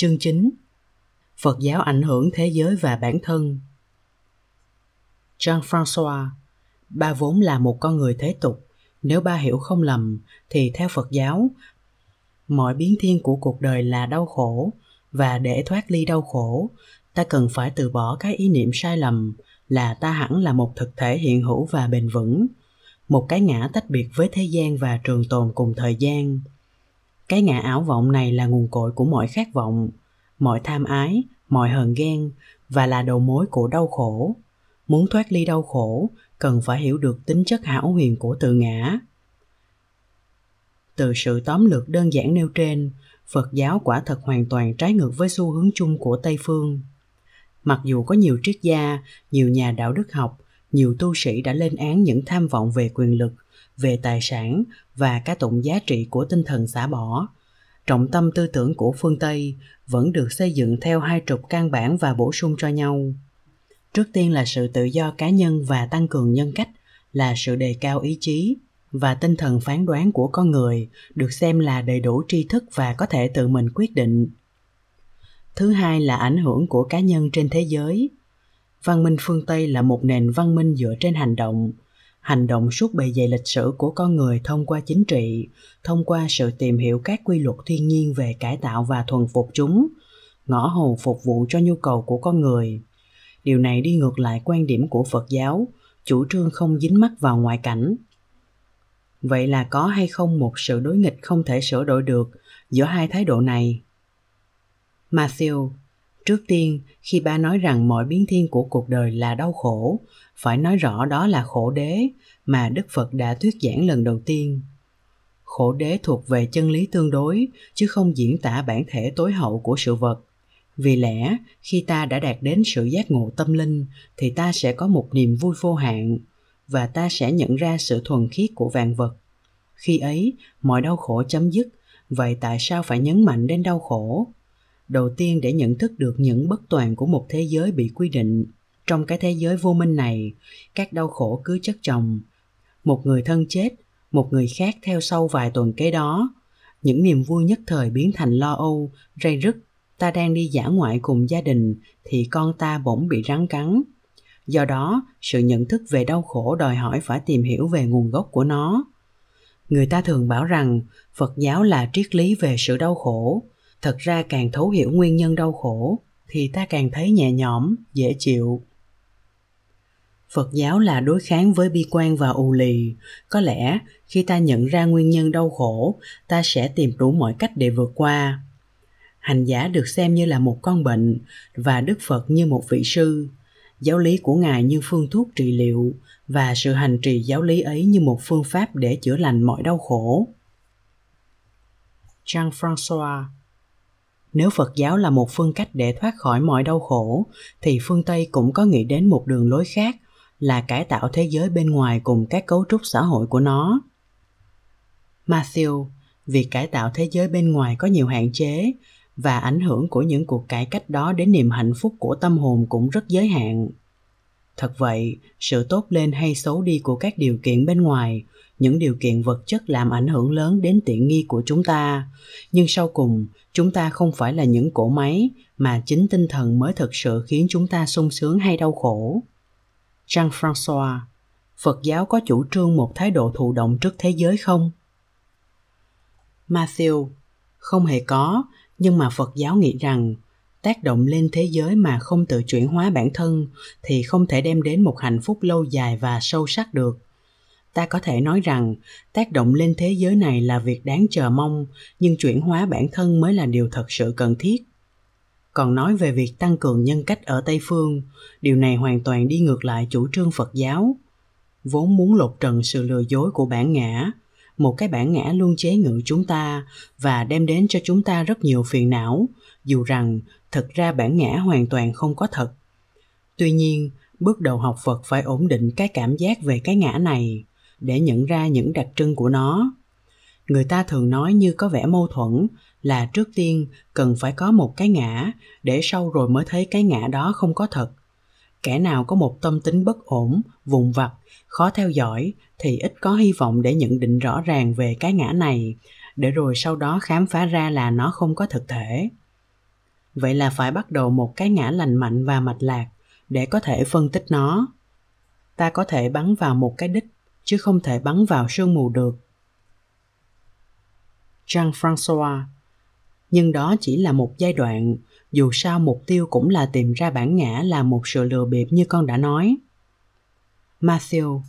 Chương 9 Phật giáo ảnh hưởng thế giới và bản thân Jean-François Ba vốn là một con người thế tục. Nếu ba hiểu không lầm, thì theo Phật giáo, mọi biến thiên của cuộc đời là đau khổ, và để thoát ly đau khổ, ta cần phải từ bỏ cái ý niệm sai lầm là ta hẳn là một thực thể hiện hữu và bền vững, một cái ngã tách biệt với thế gian và trường tồn cùng thời gian. Cái ngã ảo vọng này là nguồn cội của mọi khát vọng, mọi tham ái, mọi hờn ghen và là đầu mối của đau khổ. Muốn thoát ly đau khổ, cần phải hiểu được tính chất hảo huyền của tự ngã. Từ sự tóm lược đơn giản nêu trên, Phật giáo quả thật hoàn toàn trái ngược với xu hướng chung của Tây phương. Mặc dù có nhiều triết gia, nhiều nhà đạo đức học, nhiều tu sĩ đã lên án những tham vọng về quyền lực, về tài sản và cả tụng giá trị của tinh thần xả bỏ, trọng tâm tư tưởng của phương Tây vẫn được xây dựng theo hai trục căn bản và bổ sung cho nhau. Trước tiên là sự tự do cá nhân và tăng cường nhân cách, là sự đề cao ý chí và tinh thần phán đoán của con người được xem là đầy đủ tri thức và có thể tự mình quyết định. Thứ hai là ảnh hưởng của cá nhân trên thế giới. Văn minh phương tây là một nền văn minh dựa trên hành động hành động suốt bề dày lịch sử của con người thông qua chính trị, thông qua sự tìm hiểu các quy luật thiên nhiên về cải tạo và thuần phục chúng, ngõ hầu phục vụ cho nhu cầu của con người. Điều này đi ngược lại quan điểm của phật giáo, chủ trương không dính mắc vào ngoại cảnh. Vậy là có hay không một sự đối nghịch không thể sửa đổi được giữa hai thái độ này? Matthew trước tiên khi ba nói rằng mọi biến thiên của cuộc đời là đau khổ. Phải nói rõ đó là khổ đế mà đức phật đã thuyết giảng lần đầu tiên. Khổ đế thuộc về chân lý tương đối, chứ không diễn tả bản thể tối hậu của sự vật. Vì lẽ, khi ta đã đạt đến sự giác ngộ tâm linh, thì ta sẽ có một niềm vui vô hạn, và ta sẽ nhận ra sự thuần khiết của vạn vật. Khi ấy, mọi đau khổ chấm dứt, vậy tại sao phải nhấn mạnh đến đau khổ? Đầu tiên để nhận thức được những bất toàn của một thế giới bị quy định, trong cái thế giới vô minh này, các đau khổ cứ chất chồng. Một người thân chết, một người khác theo sau vài tuần kế đó. Những niềm vui nhất thời biến thành lo âu, rây rứt. Ta đang đi giả ngoại cùng gia đình thì con ta bỗng bị rắn cắn. Do đó, sự nhận thức về đau khổ đòi hỏi phải tìm hiểu về nguồn gốc của nó. Người ta thường bảo rằng phật giáo là triết lý về sự đau khổ thật ra càng thấu hiểu nguyên nhân đau khổ, thì ta càng thấy nhẹ nhõm, dễ chịu. Phật giáo là đối kháng với bi quan và ù lì. Có lẽ khi ta nhận ra nguyên nhân đau khổ, ta sẽ tìm đủ mọi cách để vượt qua. Hành giả được xem như là một con bệnh và đức phật như một vị sư. Giáo lý của ngài như phương thuốc trị liệu và sự hành trì giáo lý ấy như một phương pháp để chữa lành mọi đau khổ. Jean françois nếu phật giáo là một phương cách để thoát khỏi mọi đau khổ, thì phương tây cũng có nghĩ đến một đường lối khác, là cải tạo thế giới bên ngoài cùng các cấu trúc xã hội của nó. Matthew, việc cải tạo thế giới bên ngoài có nhiều hạn chế và ảnh hưởng của những cuộc cải cách đó đến niềm hạnh phúc của tâm hồn cũng rất giới hạn. Thật vậy, sự tốt lên hay xấu đi của các điều kiện bên ngoài những điều kiện vật chất làm ảnh hưởng lớn đến tiện nghi của chúng ta. Nhưng sau cùng, chúng ta không phải là những cỗ máy mà chính tinh thần mới thực sự khiến chúng ta sung sướng hay đau khổ. Jean françois phật giáo có chủ trương một thái độ thụ động trước thế giới không? Matthew, không hề có, nhưng mà phật giáo nghĩ rằng tác động lên thế giới mà không tự chuyển hóa bản thân thì không thể đem đến một hạnh phúc lâu dài và sâu sắc được ta có thể nói rằng tác động lên thế giới này là việc đáng chờ mong, nhưng chuyển hóa bản thân mới là điều thật sự cần thiết. Còn nói về việc tăng cường nhân cách ở tây phương, điều này hoàn toàn đi ngược lại chủ trương phật giáo. Vốn muốn lột trần sự lừa dối của bản ngã, một cái bản ngã luôn chế ngự chúng ta và đem đến cho chúng ta rất nhiều phiền não, dù rằng thực ra bản ngã hoàn toàn không có thật. Tuy nhiên, bước đầu học phật phải ổn định cái cảm giác về cái ngã này để nhận ra những đặc trưng của nó. Người ta thường nói như có vẻ mâu thuẫn là trước tiên cần phải có một cái ngã để sau rồi mới thấy cái ngã đó không có thật. Kẻ nào có một tâm tính bất ổn vùng vặt, khó theo dõi thì ít có hy vọng để nhận định rõ ràng về cái ngã này, để rồi sau đó khám phá ra là nó không có thực thể. Vậy là phải bắt đầu một cái ngã lành mạnh và mạch lạc để có thể phân tích nó. Ta có thể bắn vào một cái đích chứ không thể bắn vào sương mù được. Jean françois nhưng đó chỉ là một giai đoạn, dù sao mục tiêu cũng là tìm ra bản ngã là một sự lừa bịp như con đã nói. Matthew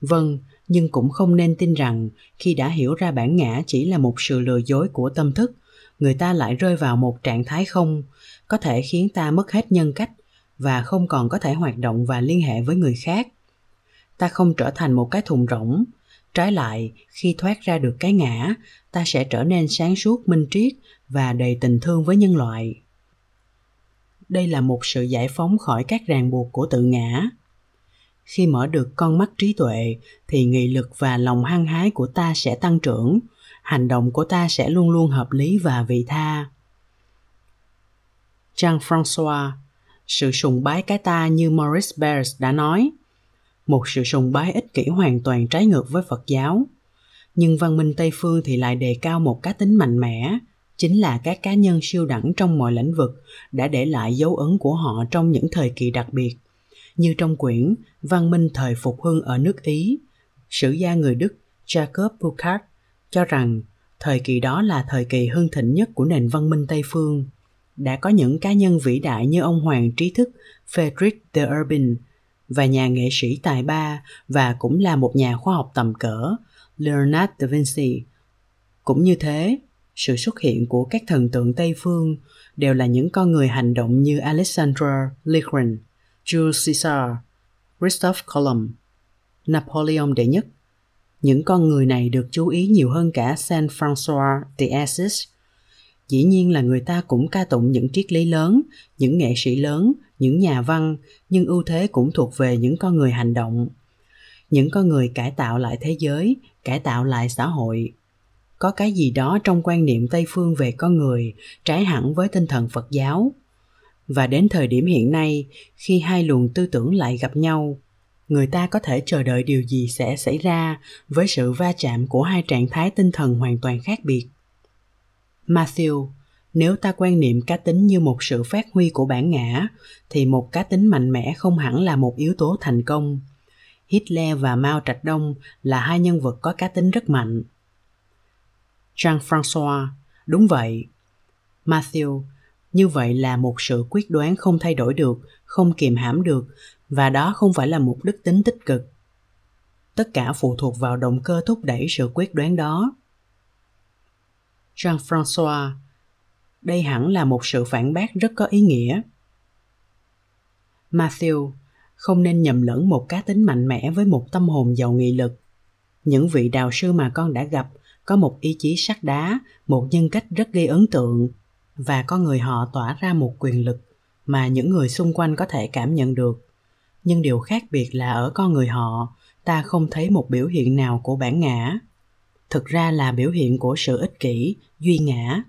vâng nhưng cũng không nên tin rằng khi đã hiểu ra bản ngã chỉ là một sự lừa dối của tâm thức, người ta lại rơi vào một trạng thái không, có thể khiến ta mất hết nhân cách và không còn có thể hoạt động và liên hệ với người khác ta không trở thành một cái thùng rỗng. Trái lại khi thoát ra được cái ngã ta sẽ trở nên sáng suốt minh triết và đầy tình thương với nhân loại. Đây là một sự giải phóng khỏi các ràng buộc của tự ngã. Khi mở được con mắt trí tuệ thì nghị lực và lòng hăng hái của ta sẽ tăng trưởng hành động của ta sẽ luôn luôn hợp lý và vị tha. Jean françois sự sùng bái cái ta như Maurice Bears đã nói, một sự sùng bái ích kỷ hoàn toàn trái ngược với Phật giáo. Nhưng văn minh Tây phương thì lại đề cao một cá tính mạnh mẽ, chính là các cá nhân siêu đẳng trong mọi lĩnh vực đã để lại dấu ấn của họ trong những thời kỳ đặc biệt. Như trong quyển Văn minh thời phục hưng ở nước Ý, sử gia người Đức Jacob Burckhardt cho rằng thời kỳ đó là thời kỳ hưng thịnh nhất của nền văn minh Tây phương – đã có những cá nhân vĩ đại như ông hoàng trí thức Friedrich de Urban và nhà nghệ sĩ tài ba và cũng là một nhà khoa học tầm cỡ Leonardo da Vinci. Cũng như thế, sự xuất hiện của các thần tượng Tây phương đều là những con người hành động như Alexandra Legren, Jules Caesar, Christophe Colomb, Napoleon đệ nhất. Những con người này được chú ý nhiều hơn cả Saint François de Assis dĩ nhiên là người ta cũng ca tụng những triết lý lớn, những nghệ sĩ lớn, những nhà văn, nhưng ưu thế cũng thuộc về những con người hành động. Những con người cải tạo lại thế giới, cải tạo lại xã hội. Có cái gì đó trong quan niệm tây phương về con người, trái hẳn với tinh thần phật giáo. Và đến thời điểm hiện nay, khi hai luồng tư tưởng lại gặp nhau, người ta có thể chờ đợi điều gì sẽ xảy ra với sự va chạm của hai trạng thái tinh thần hoàn toàn khác biệt. Matthew, nếu ta quan niệm cá tính như một sự phát huy của bản ngã, thì một cá tính mạnh mẽ không hẳn là một yếu tố thành công. Hitler và Mao Trạch Đông là hai nhân vật có cá tính rất mạnh. Jean-François, đúng vậy. Matthew, như vậy là một sự quyết đoán không thay đổi được, không kiềm hãm được, và đó không phải là một đức tính tích cực. Tất cả phụ thuộc vào động cơ thúc đẩy sự quyết đoán đó Jean-François. Đây hẳn là một sự phản bác rất có ý nghĩa. Matthew, không nên nhầm lẫn một cá tính mạnh mẽ với một tâm hồn giàu nghị lực. Những vị đạo sư mà con đã gặp có một ý chí sắt đá, một nhân cách rất gây ấn tượng và con người họ tỏa ra một quyền lực mà những người xung quanh có thể cảm nhận được. Nhưng điều khác biệt là ở con người họ, ta không thấy một biểu hiện nào của bản ngã thực ra là biểu hiện của sự ích kỷ, duy ngã.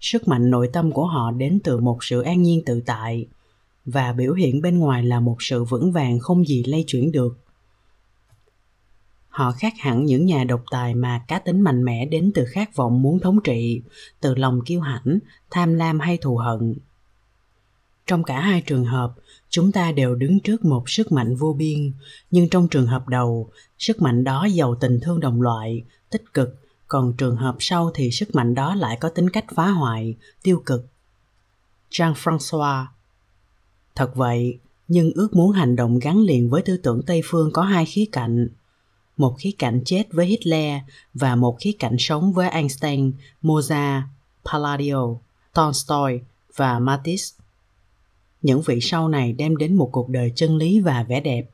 Sức mạnh nội tâm của họ đến từ một sự an nhiên tự tại, và biểu hiện bên ngoài là một sự vững vàng không gì lay chuyển được. Họ khác hẳn những nhà độc tài mà cá tính mạnh mẽ đến từ khát vọng muốn thống trị, từ lòng kiêu hãnh, tham lam hay thù hận. Trong cả hai trường hợp chúng ta đều đứng trước một sức mạnh vô biên, nhưng trong trường hợp đầu, sức mạnh đó giàu tình thương đồng loại, tích cực, còn trường hợp sau thì sức mạnh đó lại có tính cách phá hoại, tiêu cực. Jean françois thật vậy, nhưng ước muốn hành động gắn liền với tư tưởng tây phương có hai khía cạnh. Một khía cạnh chết với hitler và một khía cạnh sống với einstein, mozart, palladio, tolstoy và matisse những vị sau này đem đến một cuộc đời chân lý và vẻ đẹp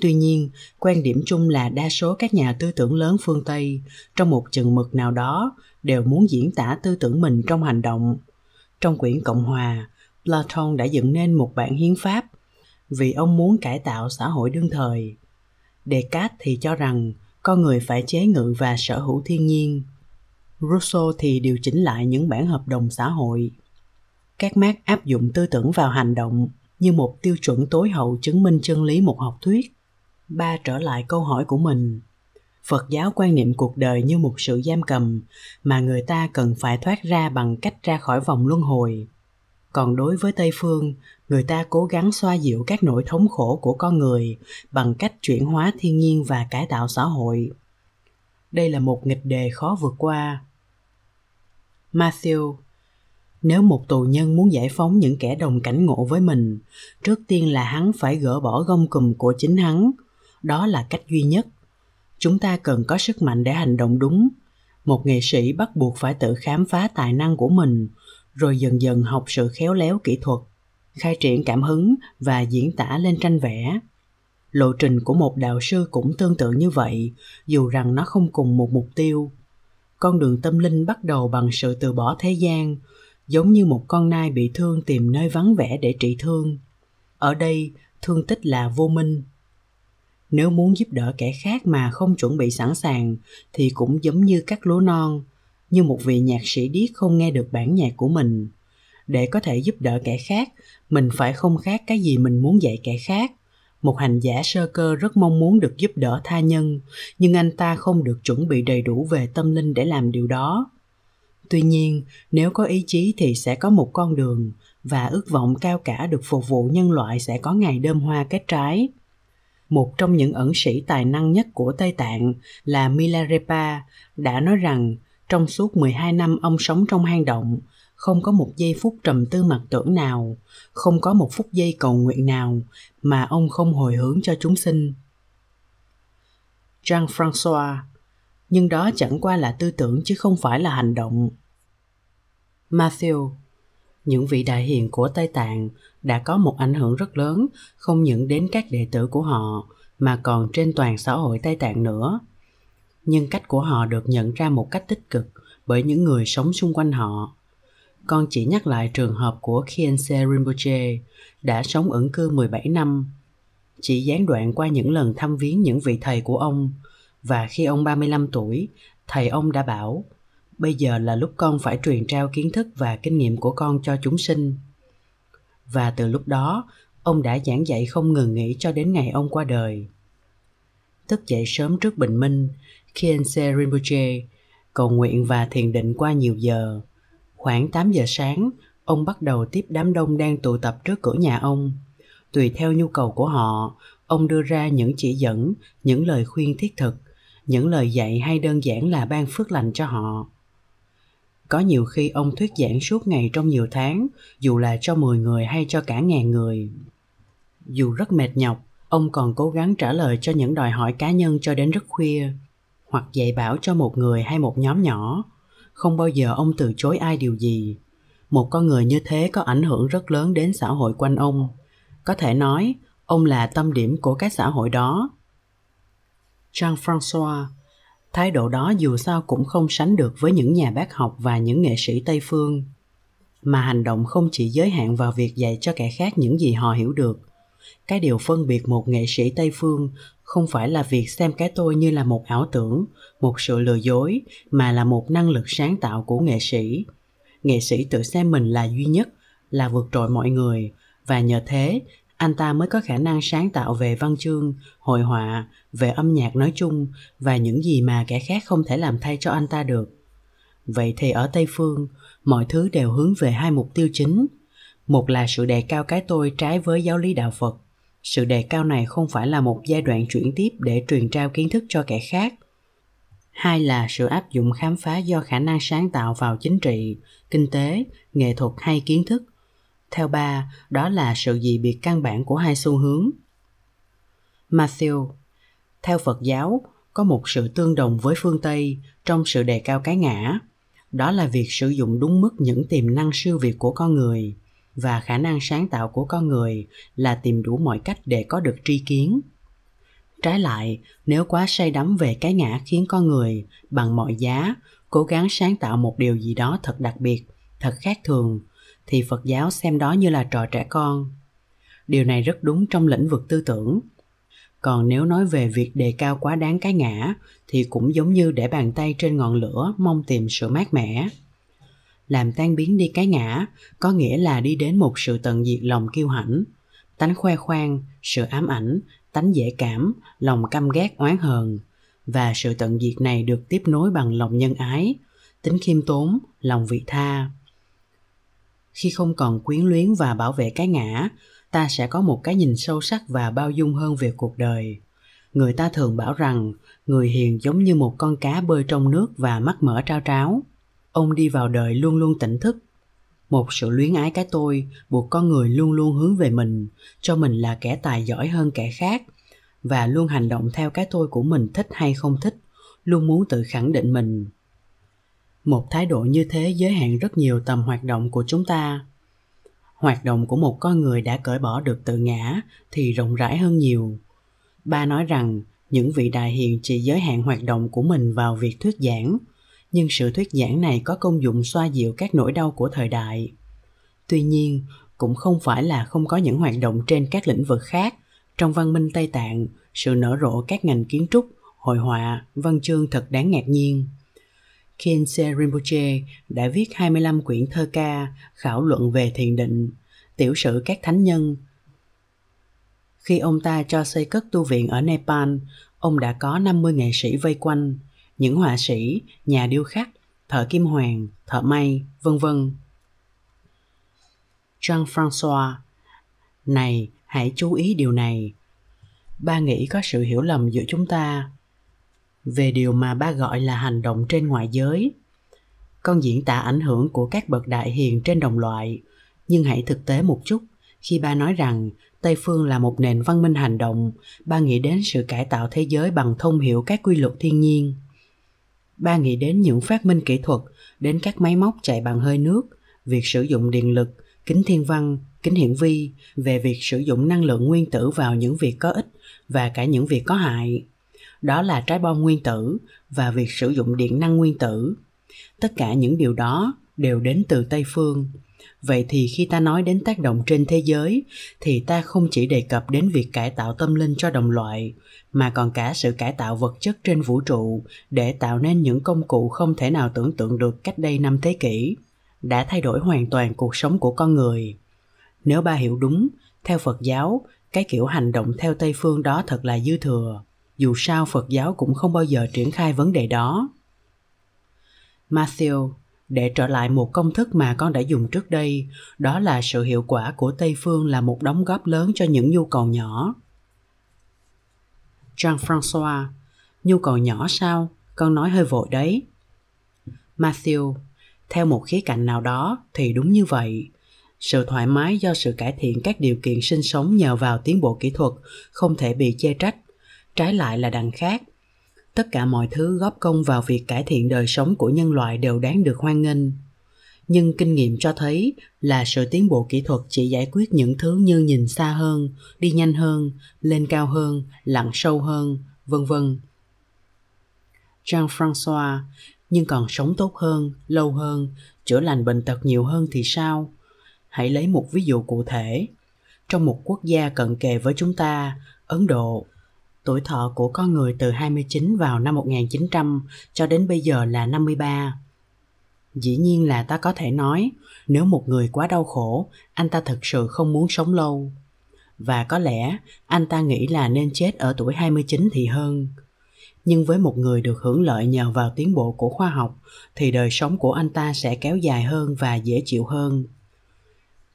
Tuy nhiên, quan điểm chung là đa số các nhà tư tưởng lớn phương Tây trong một chừng mực nào đó đều muốn diễn tả tư tưởng mình trong hành động. Trong quyển Cộng hòa, Platon đã dựng nên một bản hiến pháp vì ông muốn cải tạo xã hội đương thời. Descartes thì cho rằng con người phải chế ngự và sở hữu thiên nhiên. Rousseau thì điều chỉnh lại những bản hợp đồng xã hội. Các mác áp dụng tư tưởng vào hành động như một tiêu chuẩn tối hậu chứng minh chân lý một học thuyết. Ba trở lại câu hỏi của mình. Phật giáo quan niệm cuộc đời như một sự giam cầm mà người ta cần phải thoát ra bằng cách ra khỏi vòng luân hồi. Còn đối với tây phương, người ta cố gắng xoa dịu các nỗi thống khổ của con người bằng cách chuyển hóa thiên nhiên và cải tạo xã hội. Đây là một nghịch đề khó vượt qua. Matthew nếu một tù nhân muốn giải phóng những kẻ đồng cảnh ngộ với mình, trước tiên là hắn phải gỡ bỏ gông cùm của chính hắn. Đó là cách duy nhất. Chúng ta cần có sức mạnh để hành động đúng. Một nghệ sĩ bắt buộc phải tự khám phá tài năng của mình, rồi dần dần học sự khéo léo kỹ thuật, khai triển cảm hứng và diễn tả lên tranh vẽ. Lộ trình của một đạo sư cũng tương tự như vậy, dù rằng nó không cùng một mục tiêu. Con đường tâm linh bắt đầu bằng sự từ bỏ thế gian giống như một con nai bị thương tìm nơi vắng vẻ để trị thương. Ở đây, thương tích là vô minh. Nếu muốn giúp đỡ kẻ khác mà không chuẩn bị sẵn sàng, thì cũng giống như cắt lúa non, như một vị nhạc sĩ điếc không nghe được bản nhạc của mình. Để có thể giúp đỡ kẻ khác, mình phải không khác cái gì mình muốn dạy kẻ khác. Một hành giả sơ cơ rất mong muốn được giúp đỡ tha nhân, nhưng anh ta không được chuẩn bị đầy đủ về tâm linh để làm điều đó tuy nhiên nếu có ý chí thì sẽ có một con đường và ước vọng cao cả được phục vụ nhân loại sẽ có ngày đơm hoa kết trái một trong những ẩn sĩ tài năng nhất của Tây Tạng là Milarepa đã nói rằng trong suốt 12 năm ông sống trong hang động, không có một giây phút trầm tư mặc tưởng nào, không có một phút giây cầu nguyện nào mà ông không hồi hướng cho chúng sinh. Jean-François Nhưng đó chẳng qua là tư tưởng chứ không phải là hành động. Matthew những vị đại hiền của Tây Tạng đã có một ảnh hưởng rất lớn không những đến các đệ tử của họ mà còn trên toàn xã hội Tây Tạng nữa. Nhưng cách của họ được nhận ra một cách tích cực bởi những người sống xung quanh họ. Con chỉ nhắc lại trường hợp của Khiense Rinpoche đã sống ẩn cư 17 năm. Chỉ gián đoạn qua những lần thăm viếng những vị thầy của ông và khi ông 35 tuổi, thầy ông đã bảo bây giờ là lúc con phải truyền trao kiến thức và kinh nghiệm của con cho chúng sinh. Và từ lúc đó, ông đã giảng dạy không ngừng nghỉ cho đến ngày ông qua đời. Thức dậy sớm trước bình minh Khiense Rinpoche cầu nguyện và thiền định qua nhiều giờ. Khoảng 8 giờ sáng, ông bắt đầu tiếp đám đông đang tụ tập trước cửa nhà ông. Tùy theo nhu cầu của họ, ông đưa ra những chỉ dẫn, những lời khuyên thiết thực, những lời dạy hay đơn giản là ban phước lành cho họ có nhiều khi ông thuyết giảng suốt ngày trong nhiều tháng, dù là cho 10 người hay cho cả ngàn người. Dù rất mệt nhọc, ông còn cố gắng trả lời cho những đòi hỏi cá nhân cho đến rất khuya, hoặc dạy bảo cho một người hay một nhóm nhỏ. Không bao giờ ông từ chối ai điều gì. Một con người như thế có ảnh hưởng rất lớn đến xã hội quanh ông. Có thể nói, ông là tâm điểm của các xã hội đó. Jean-François thái độ đó dù sao cũng không sánh được với những nhà bác học và những nghệ sĩ tây phương. Mà hành động không chỉ giới hạn vào việc dạy cho kẻ khác những gì họ hiểu được. Cái điều phân biệt một nghệ sĩ tây phương không phải là việc xem cái tôi như là một ảo tưởng, một sự lừa dối, mà là một năng lực sáng tạo của nghệ sĩ. Nghệ sĩ tự xem mình là duy nhất, là vượt trội mọi người, và nhờ thế anh ta mới có khả năng sáng tạo về văn chương, hội họa, về âm nhạc nói chung và những gì mà kẻ khác không thể làm thay cho anh ta được. Vậy thì ở tây phương, mọi thứ đều hướng về hai mục tiêu chính. Một là sự đề cao cái tôi trái với giáo lý đạo phật. Sự đề cao này không phải là một giai đoạn chuyển tiếp để truyền trao kiến thức cho kẻ khác. Hai là sự áp dụng khám phá do khả năng sáng tạo vào chính trị, kinh tế, nghệ thuật hay kiến thức theo bà đó là sự dị biệt căn bản của hai xu hướng. Matthew Theo Phật giáo, có một sự tương đồng với phương Tây trong sự đề cao cái ngã. Đó là việc sử dụng đúng mức những tiềm năng siêu việt của con người và khả năng sáng tạo của con người là tìm đủ mọi cách để có được tri kiến. Trái lại, nếu quá say đắm về cái ngã khiến con người bằng mọi giá cố gắng sáng tạo một điều gì đó thật đặc biệt, thật khác thường thì phật giáo xem đó như là trò trẻ con. Điều này rất đúng trong lĩnh vực tư tưởng. Còn nếu nói về việc đề cao quá đáng cái ngã, thì cũng giống như để bàn tay trên ngọn lửa mong tìm sự mát mẻ. Làm tan biến đi cái ngã, có nghĩa là đi đến một sự tận diệt lòng kiêu hãnh, tánh khoe khoang, sự ám ảnh, tánh dễ cảm, lòng căm ghét oán hờn. Và sự tận diệt này được tiếp nối bằng lòng nhân ái, tính khiêm tốn, lòng vị tha khi không còn quyến luyến và bảo vệ cái ngã, ta sẽ có một cái nhìn sâu sắc và bao dung hơn về cuộc đời. Người ta thường bảo rằng, người hiền giống như một con cá bơi trong nước và mắt mở trao tráo. Ông đi vào đời luôn luôn tỉnh thức. Một sự luyến ái cái tôi buộc con người luôn luôn hướng về mình, cho mình là kẻ tài giỏi hơn kẻ khác, và luôn hành động theo cái tôi của mình thích hay không thích, luôn muốn tự khẳng định mình một thái độ như thế giới hạn rất nhiều tầm hoạt động của chúng ta. Hoạt động của một con người đã cởi bỏ được tự ngã thì rộng rãi hơn nhiều. Ba nói rằng, những vị đại hiền chỉ giới hạn hoạt động của mình vào việc thuyết giảng, nhưng sự thuyết giảng này có công dụng xoa dịu các nỗi đau của thời đại. Tuy nhiên, cũng không phải là không có những hoạt động trên các lĩnh vực khác, trong văn minh tây tạng, sự nở rộ các ngành kiến trúc, hội họa, văn chương thật đáng ngạc nhiên. Khyentse Rinpoche đã viết 25 quyển thơ ca khảo luận về thiền định, tiểu sử các thánh nhân. Khi ông ta cho xây cất tu viện ở Nepal, ông đã có 50 nghệ sĩ vây quanh, những họa sĩ, nhà điêu khắc, thợ kim hoàn, thợ may, vân vân. Jean-François Này, hãy chú ý điều này. Ba nghĩ có sự hiểu lầm giữa chúng ta về điều mà ba gọi là hành động trên ngoại giới. Con diễn tả ảnh hưởng của các bậc đại hiền trên đồng loại. Nhưng hãy thực tế một chút, khi ba nói rằng tây phương là một nền văn minh hành động, ba nghĩ đến sự cải tạo thế giới bằng thông hiểu các quy luật thiên nhiên. Ba nghĩ đến những phát minh kỹ thuật, đến các máy móc chạy bằng hơi nước, việc sử dụng điện lực, kính thiên văn, kính hiển vi, về việc sử dụng năng lượng nguyên tử vào những việc có ích và cả những việc có hại đó là trái bom nguyên tử và việc sử dụng điện năng nguyên tử. Tất cả những điều đó đều đến từ tây phương. Vậy thì khi ta nói đến tác động trên thế giới, thì ta không chỉ đề cập đến việc cải tạo tâm linh cho đồng loại, mà còn cả sự cải tạo vật chất trên vũ trụ để tạo nên những công cụ không thể nào tưởng tượng được cách đây năm thế kỷ, đã thay đổi hoàn toàn cuộc sống của con người. Nếu ba hiểu đúng, theo phật giáo, cái kiểu hành động theo tây phương đó thật là dư thừa dù sao phật giáo cũng không bao giờ triển khai vấn đề đó. Matthew, để trở lại một công thức mà con đã dùng trước đây, đó là sự hiệu quả của tây phương là một đóng góp lớn cho những nhu cầu nhỏ. Jean françois nhu cầu nhỏ sao? Con nói hơi vội đấy. Matthew, theo một khía cạnh nào đó thì đúng như vậy. Sự thoải mái do sự cải thiện các điều kiện sinh sống nhờ vào tiến bộ kỹ thuật không thể bị chê trách trái lại là đằng khác. Tất cả mọi thứ góp công vào việc cải thiện đời sống của nhân loại đều đáng được hoan nghênh. Nhưng kinh nghiệm cho thấy là sự tiến bộ kỹ thuật chỉ giải quyết những thứ như nhìn xa hơn, đi nhanh hơn, lên cao hơn, lặn sâu hơn, vân vân. Jean françois nhưng còn sống tốt hơn, lâu hơn, chữa lành bệnh tật nhiều hơn thì sao? Hãy lấy một ví dụ cụ thể. Trong một quốc gia cận kề với chúng ta, ấn độ Tuổi thọ của con người từ 29 vào năm 1900 cho đến bây giờ là 53. Dĩ nhiên là ta có thể nói, nếu một người quá đau khổ, anh ta thực sự không muốn sống lâu. Và có lẽ anh ta nghĩ là nên chết ở tuổi 29 thì hơn. Nhưng với một người được hưởng lợi nhờ vào tiến bộ của khoa học thì đời sống của anh ta sẽ kéo dài hơn và dễ chịu hơn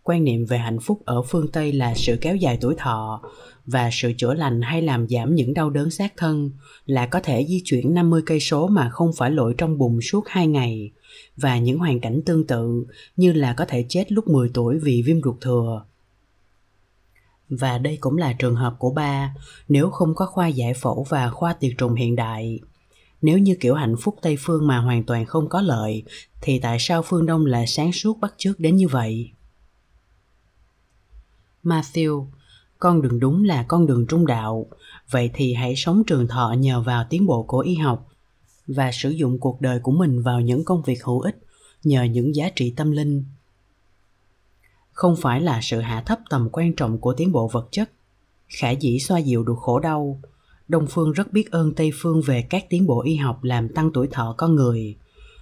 quan niệm về hạnh phúc ở phương Tây là sự kéo dài tuổi thọ và sự chữa lành hay làm giảm những đau đớn xác thân là có thể di chuyển 50 cây số mà không phải lội trong bùn suốt 2 ngày và những hoàn cảnh tương tự như là có thể chết lúc 10 tuổi vì viêm ruột thừa. Và đây cũng là trường hợp của ba, nếu không có khoa giải phẫu và khoa tiệt trùng hiện đại. Nếu như kiểu hạnh phúc Tây Phương mà hoàn toàn không có lợi, thì tại sao phương Đông lại sáng suốt bắt chước đến như vậy? Matthew, con đường đúng là con đường trung đạo, vậy thì hãy sống trường thọ nhờ vào tiến bộ của y học và sử dụng cuộc đời của mình vào những công việc hữu ích nhờ những giá trị tâm linh. Không phải là sự hạ thấp tầm quan trọng của tiến bộ vật chất, khả dĩ xoa dịu được khổ đau. Đông phương rất biết ơn Tây phương về các tiến bộ y học làm tăng tuổi thọ con người.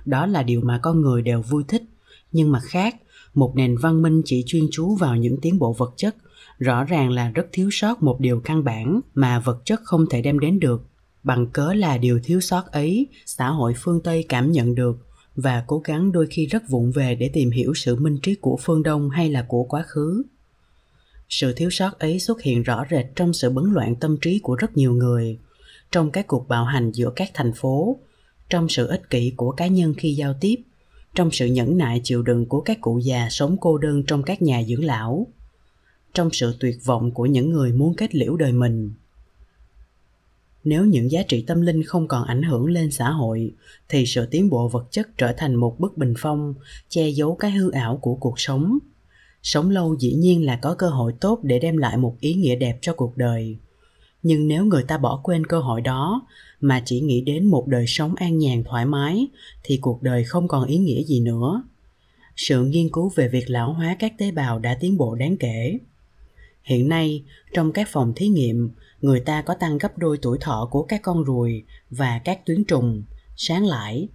Đó là điều mà con người đều vui thích, nhưng mặt khác, một nền văn minh chỉ chuyên chú vào những tiến bộ vật chất, rõ ràng là rất thiếu sót một điều căn bản mà vật chất không thể đem đến được. Bằng cớ là điều thiếu sót ấy, xã hội phương tây cảm nhận được và cố gắng đôi khi rất vụng về để tìm hiểu sự minh triết của phương đông hay là của quá khứ. Sự thiếu sót ấy xuất hiện rõ rệt trong sự bấn loạn tâm trí của rất nhiều người, trong các cuộc bạo hành giữa các thành phố, trong sự ích kỷ của cá nhân khi giao tiếp trong sự nhẫn nại chịu đựng của các cụ già sống cô đơn trong các nhà dưỡng lão, trong sự tuyệt vọng của những người muốn kết liễu đời mình. Nếu những giá trị tâm linh không còn ảnh hưởng lên xã hội, thì sự tiến bộ vật chất trở thành một bức bình phong, che giấu cái hư ảo của cuộc sống. Sống lâu dĩ nhiên là có cơ hội tốt để đem lại một ý nghĩa đẹp cho cuộc đời nhưng nếu người ta bỏ quên cơ hội đó, mà chỉ nghĩ đến một đời sống an nhàn, thoải mái, thì cuộc đời không còn ý nghĩa gì nữa. Sự nghiên cứu về việc lão hóa các tế bào đã tiến bộ đáng kể. Hiện nay, trong các phòng thí nghiệm, người ta có tăng gấp đôi tuổi thọ của các con ruồi và các tuyến trùng. Sáng lãi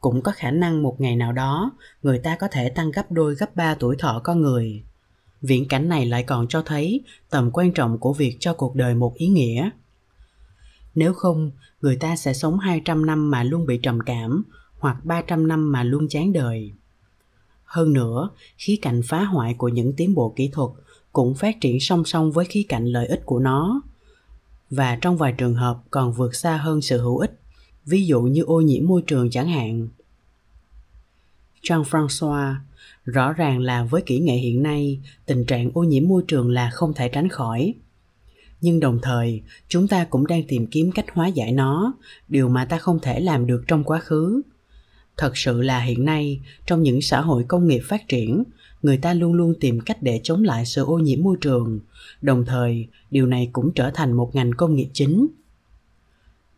cũng có khả năng một ngày nào đó, người ta có thể tăng gấp đôi, gấp ba tuổi thọ con người viễn cảnh này lại còn cho thấy tầm quan trọng của việc cho cuộc đời một ý nghĩa. Nếu không, người ta sẽ sống 200 năm mà luôn bị trầm cảm hoặc 300 năm mà luôn chán đời. Hơn nữa, khía cạnh phá hoại của những tiến bộ kỹ thuật cũng phát triển song song với khía cạnh lợi ích của nó và trong vài trường hợp còn vượt xa hơn sự hữu ích, ví dụ như ô nhiễm môi trường chẳng hạn. Jean-François rõ ràng là với kỹ nghệ hiện nay, tình trạng ô nhiễm môi trường là không thể tránh khỏi. Nhưng đồng thời, chúng ta cũng đang tìm kiếm cách hóa giải nó, điều mà ta không thể làm được trong quá khứ. Thật sự là hiện nay, trong những xã hội công nghiệp phát triển, người ta luôn luôn tìm cách để chống lại sự ô nhiễm môi trường. Đồng thời, điều này cũng trở thành một ngành công nghiệp chính.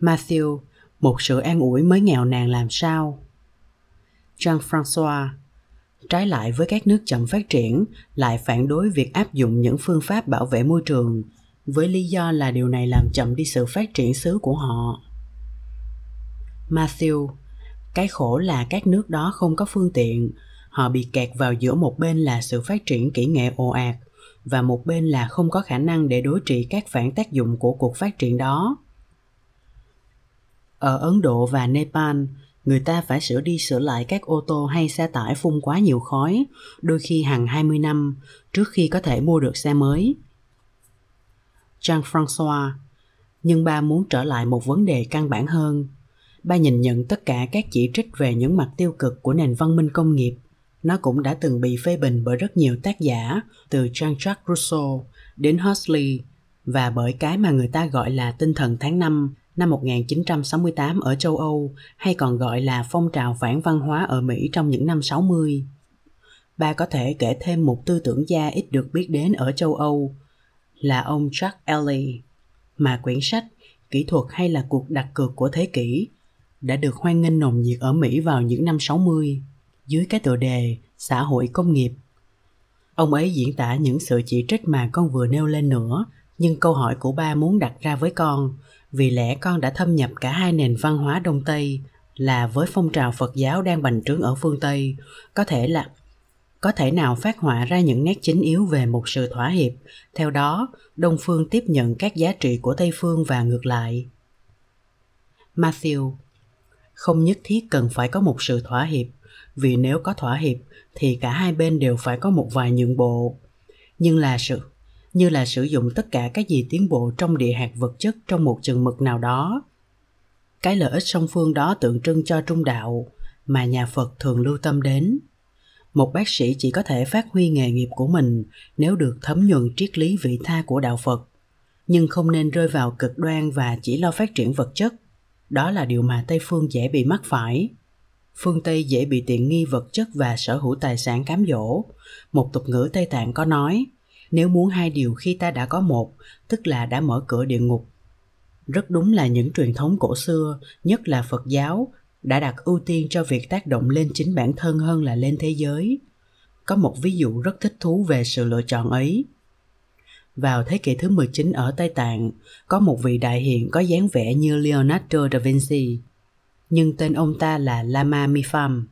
Matthew, một sự an ủi mới nghèo nàn làm sao? Jean françois trái lại với các nước chậm phát triển, lại phản đối việc áp dụng những phương pháp bảo vệ môi trường. Với lý do là điều này làm chậm đi sự phát triển xứ của họ. Matthew, cái khổ là các nước đó không có phương tiện. Họ bị kẹt vào giữa một bên là sự phát triển kỹ nghệ ồ ạt và một bên là không có khả năng để đối trị các phản tác dụng của cuộc phát triển đó. Ở ấn độ và nepal người ta phải sửa đi sửa lại các ô tô hay xe tải phun quá nhiều khói, đôi khi hàng 20 năm trước khi có thể mua được xe mới. Jean-François, nhưng ba muốn trở lại một vấn đề căn bản hơn. Ba nhìn nhận tất cả các chỉ trích về những mặt tiêu cực của nền văn minh công nghiệp. Nó cũng đã từng bị phê bình bởi rất nhiều tác giả, từ Jean-Jacques Rousseau đến Huxley, và bởi cái mà người ta gọi là tinh thần tháng năm năm 1968 ở châu Âu hay còn gọi là phong trào phản văn hóa ở Mỹ trong những năm 60. Ba có thể kể thêm một tư tưởng gia ít được biết đến ở châu Âu là ông Jack Ellie, mà quyển sách Kỹ thuật hay là cuộc đặt cược của thế kỷ đã được hoan nghênh nồng nhiệt ở Mỹ vào những năm 60 dưới cái tựa đề xã hội công nghiệp. Ông ấy diễn tả những sự chỉ trích mà con vừa nêu lên nữa, nhưng câu hỏi của ba muốn đặt ra với con, vì lẽ con đã thâm nhập cả hai nền văn hóa đông tây, là với phong trào phật giáo đang bành trướng ở phương tây, có thể là, có thể nào phát họa ra những nét chính yếu về một sự thỏa hiệp. Theo đó, đông phương tiếp nhận các giá trị của tây phương và ngược lại. Matthew, không nhất thiết cần phải có một sự thỏa hiệp, vì nếu có thỏa hiệp thì cả hai bên đều phải có một vài nhượng bộ. Nhưng là sự như là sử dụng tất cả các gì tiến bộ trong địa hạt vật chất trong một chừng mực nào đó. Cái lợi ích song phương đó tượng trưng cho trung đạo mà nhà phật thường lưu tâm đến. Một bác sĩ chỉ có thể phát huy nghề nghiệp của mình nếu được thấm nhuần triết lý vị tha của đạo phật, nhưng không nên rơi vào cực đoan và chỉ lo phát triển vật chất. Đó là điều mà tây phương dễ bị mắc phải. Phương tây dễ bị tiện nghi vật chất và sở hữu tài sản cám dỗ. Một tục ngữ tây tạng có nói nếu muốn hai điều khi ta đã có một tức là đã mở cửa địa ngục. Rất đúng là những truyền thống cổ xưa nhất là phật giáo đã đặt ưu tiên cho việc tác động lên chính bản thân hơn là lên thế giới. Có một ví dụ rất thích thú về sự lựa chọn ấy. Vào thế kỷ thứ 19 ở Tây Tạng, có một vị đại hiện có dáng vẻ như Leonardo da Vinci, nhưng tên ông ta là Lama Mifam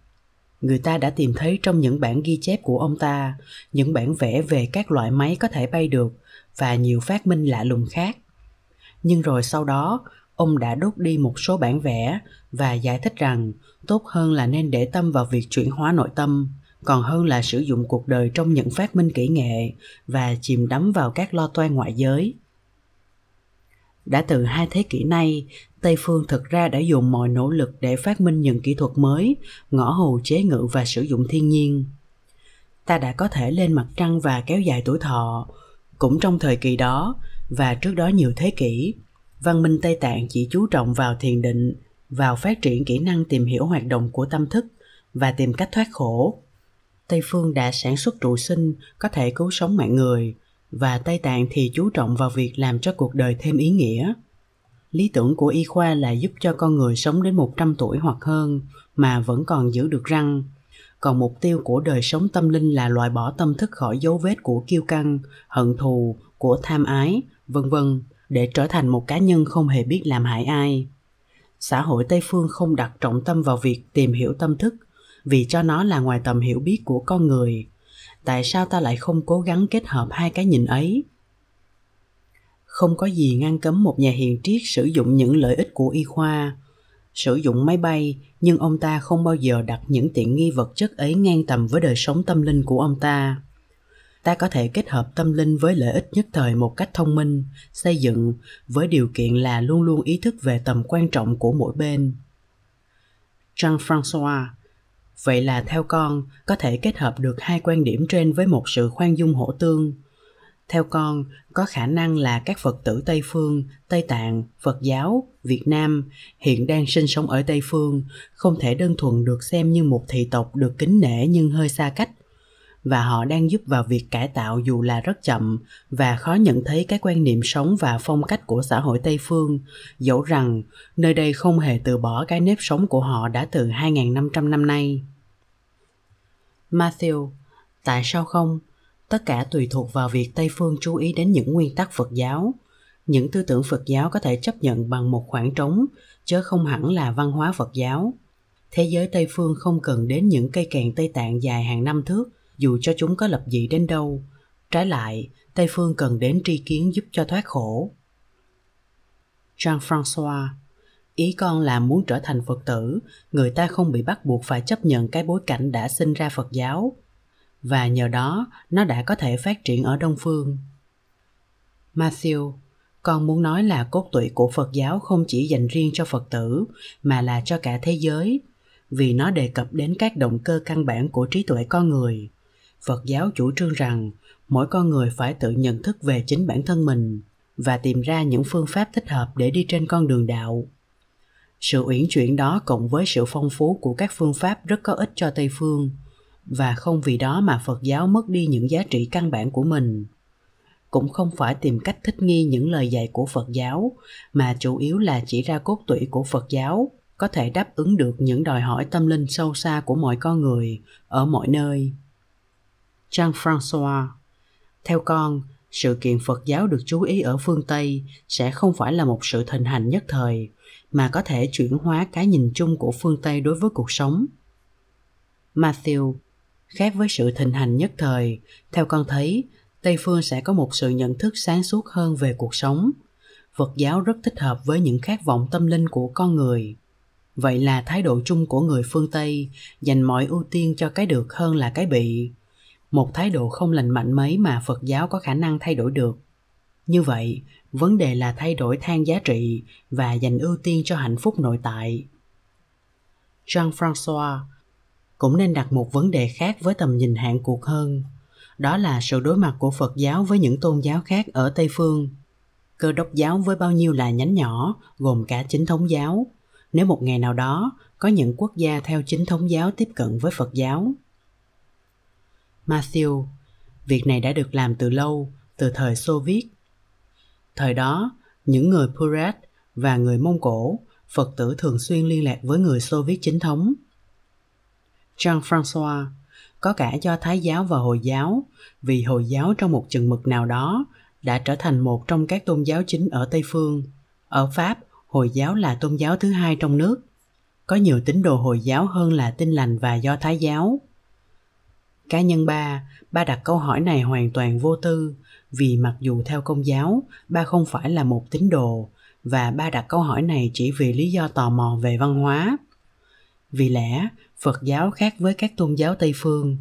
người ta đã tìm thấy trong những bản ghi chép của ông ta, những bản vẽ về các loại máy có thể bay được và nhiều phát minh lạ lùng khác. Nhưng rồi sau đó, ông đã đốt đi một số bản vẽ và giải thích rằng tốt hơn là nên để tâm vào việc chuyển hóa nội tâm, còn hơn là sử dụng cuộc đời trong những phát minh kỹ nghệ và chìm đắm vào các lo toan ngoại giới đã từ hai thế kỷ nay, tây phương thực ra đã dùng mọi nỗ lực để phát minh những kỹ thuật mới, ngõ hầu chế ngự và sử dụng thiên nhiên. Ta đã có thể lên mặt trăng và kéo dài tuổi thọ. Cũng trong thời kỳ đó, và trước đó nhiều thế kỷ, văn minh tây tạng chỉ chú trọng vào thiền định, vào phát triển kỹ năng tìm hiểu hoạt động của tâm thức và tìm cách thoát khổ. Tây phương đã sản xuất trụ sinh, có thể cứu sống mạng người và tây tạng thì chú trọng vào việc làm cho cuộc đời thêm ý nghĩa. Lý tưởng của y khoa là giúp cho con người sống đến 100 tuổi hoặc hơn, mà vẫn còn giữ được răng. Còn mục tiêu của đời sống tâm linh là loại bỏ tâm thức khỏi dấu vết của kiêu căng, hận thù, của tham ái, vân vân, để trở thành một cá nhân không hề biết làm hại ai. Xã hội tây phương không đặt trọng tâm vào việc tìm hiểu tâm thức, vì cho nó là ngoài tầm hiểu biết của con người tại sao ta lại không cố gắng kết hợp hai cái nhìn ấy? Không có gì ngăn cấm một nhà hiền triết sử dụng những lợi ích của y khoa. Sử dụng máy bay, nhưng ông ta không bao giờ đặt những tiện nghi vật chất ấy ngang tầm với đời sống tâm linh của ông ta. Ta có thể kết hợp tâm linh với lợi ích nhất thời một cách thông minh, xây dựng, với điều kiện là luôn luôn ý thức về tầm quan trọng của mỗi bên. Jean françois vậy là theo con, có thể kết hợp được hai quan điểm trên với một sự khoan dung hỗ tương. Theo con, có khả năng là các phật tử tây phương, tây tạng, phật giáo, việt nam hiện đang sinh sống ở tây phương, không thể đơn thuần được xem như một thị tộc được kính nể nhưng hơi xa cách và họ đang giúp vào việc cải tạo dù là rất chậm và khó nhận thấy cái quan niệm sống và phong cách của xã hội Tây phương, dẫu rằng nơi đây không hề từ bỏ cái nếp sống của họ đã từ 2.500 năm nay. Matthew, tại sao không? Tất cả tùy thuộc vào việc Tây phương chú ý đến những nguyên tắc Phật giáo. Những tư tưởng Phật giáo có thể chấp nhận bằng một khoảng trống, chứ không hẳn là văn hóa Phật giáo. Thế giới Tây phương không cần đến những cây kèn Tây Tạng dài hàng năm thước dù cho chúng có lập dị đến đâu, trái lại, tây phương cần đến tri kiến giúp cho thoát khổ. Jean françois ý con là muốn trở thành phật tử, người ta không bị bắt buộc phải chấp nhận cái bối cảnh đã sinh ra phật giáo, và nhờ đó nó đã có thể phát triển ở đông phương. Matthew, con muốn nói là cốt tủy của phật giáo không chỉ dành riêng cho phật tử, mà là cho cả thế giới, vì nó đề cập đến các động cơ căn bản của trí tuệ con người phật giáo chủ trương rằng mỗi con người phải tự nhận thức về chính bản thân mình và tìm ra những phương pháp thích hợp để đi trên con đường đạo. Sự uyển chuyển đó cộng với sự phong phú của các phương pháp rất có ích cho tây phương và không vì đó mà phật giáo mất đi những giá trị căn bản của mình. Cũng không phải tìm cách thích nghi những lời dạy của phật giáo, mà chủ yếu là chỉ ra cốt tủy của phật giáo có thể đáp ứng được những đòi hỏi tâm linh sâu xa của mọi con người ở mọi nơi. Jean-François. Theo con, sự kiện Phật giáo được chú ý ở phương Tây sẽ không phải là một sự thịnh hành nhất thời, mà có thể chuyển hóa cái nhìn chung của phương Tây đối với cuộc sống. Matthew, khác với sự thịnh hành nhất thời, theo con thấy, Tây phương sẽ có một sự nhận thức sáng suốt hơn về cuộc sống. Phật giáo rất thích hợp với những khát vọng tâm linh của con người. Vậy là thái độ chung của người phương Tây dành mọi ưu tiên cho cái được hơn là cái bị, một thái độ không lành mạnh mấy mà phật giáo có khả năng thay đổi được. Như vậy, vấn đề là thay đổi thang giá trị và dành ưu tiên cho hạnh phúc nội tại. Jean françois cũng nên đặt một vấn đề khác với tầm nhìn hạn cuộc hơn, đó là sự đối mặt của phật giáo với những tôn giáo khác ở tây phương. Cơ đốc giáo với bao nhiêu là nhánh nhỏ, gồm cả chính thống giáo. Nếu một ngày nào đó có những quốc gia theo chính thống giáo tiếp cận với phật giáo Matthew. Việc này đã được làm từ lâu, từ thời Xô Viết. Thời đó, những người Purat và người Mông Cổ, Phật tử thường xuyên liên lạc với người Xô Viết chính thống. Jean-François có cả do Thái giáo và Hồi giáo, vì Hồi giáo trong một chừng mực nào đó đã trở thành một trong các tôn giáo chính ở Tây Phương. Ở Pháp, Hồi giáo là tôn giáo thứ hai trong nước. Có nhiều tín đồ Hồi giáo hơn là Tin lành và Do Thái giáo. Cá nhân ba, ba đặt câu hỏi này hoàn toàn vô tư, vì mặc dù theo công giáo, ba không phải là một tín đồ, và ba đặt câu hỏi này chỉ vì lý do tò mò về văn hóa. Vì lẽ, Phật giáo khác với các tôn giáo Tây phương,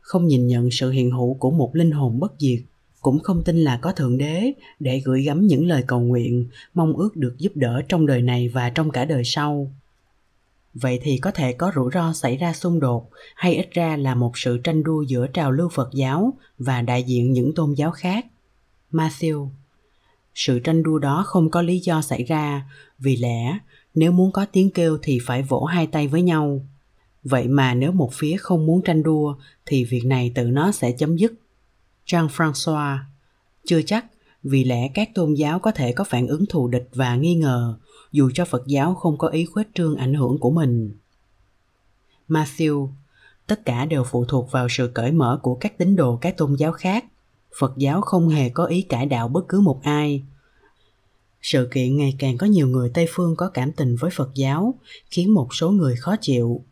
không nhìn nhận sự hiện hữu của một linh hồn bất diệt, cũng không tin là có Thượng Đế để gửi gắm những lời cầu nguyện, mong ước được giúp đỡ trong đời này và trong cả đời sau. Vậy thì có thể có rủi ro xảy ra xung đột hay ít ra là một sự tranh đua giữa trào lưu Phật giáo và đại diện những tôn giáo khác. Matthew Sự tranh đua đó không có lý do xảy ra, vì lẽ nếu muốn có tiếng kêu thì phải vỗ hai tay với nhau. Vậy mà nếu một phía không muốn tranh đua thì việc này tự nó sẽ chấm dứt. Jean-François Chưa chắc, vì lẽ các tôn giáo có thể có phản ứng thù địch và nghi ngờ, dù cho Phật giáo không có ý khuếch trương ảnh hưởng của mình. Matthew Tất cả đều phụ thuộc vào sự cởi mở của các tín đồ các tôn giáo khác. Phật giáo không hề có ý cải đạo bất cứ một ai. Sự kiện ngày càng có nhiều người Tây phương có cảm tình với Phật giáo, khiến một số người khó chịu.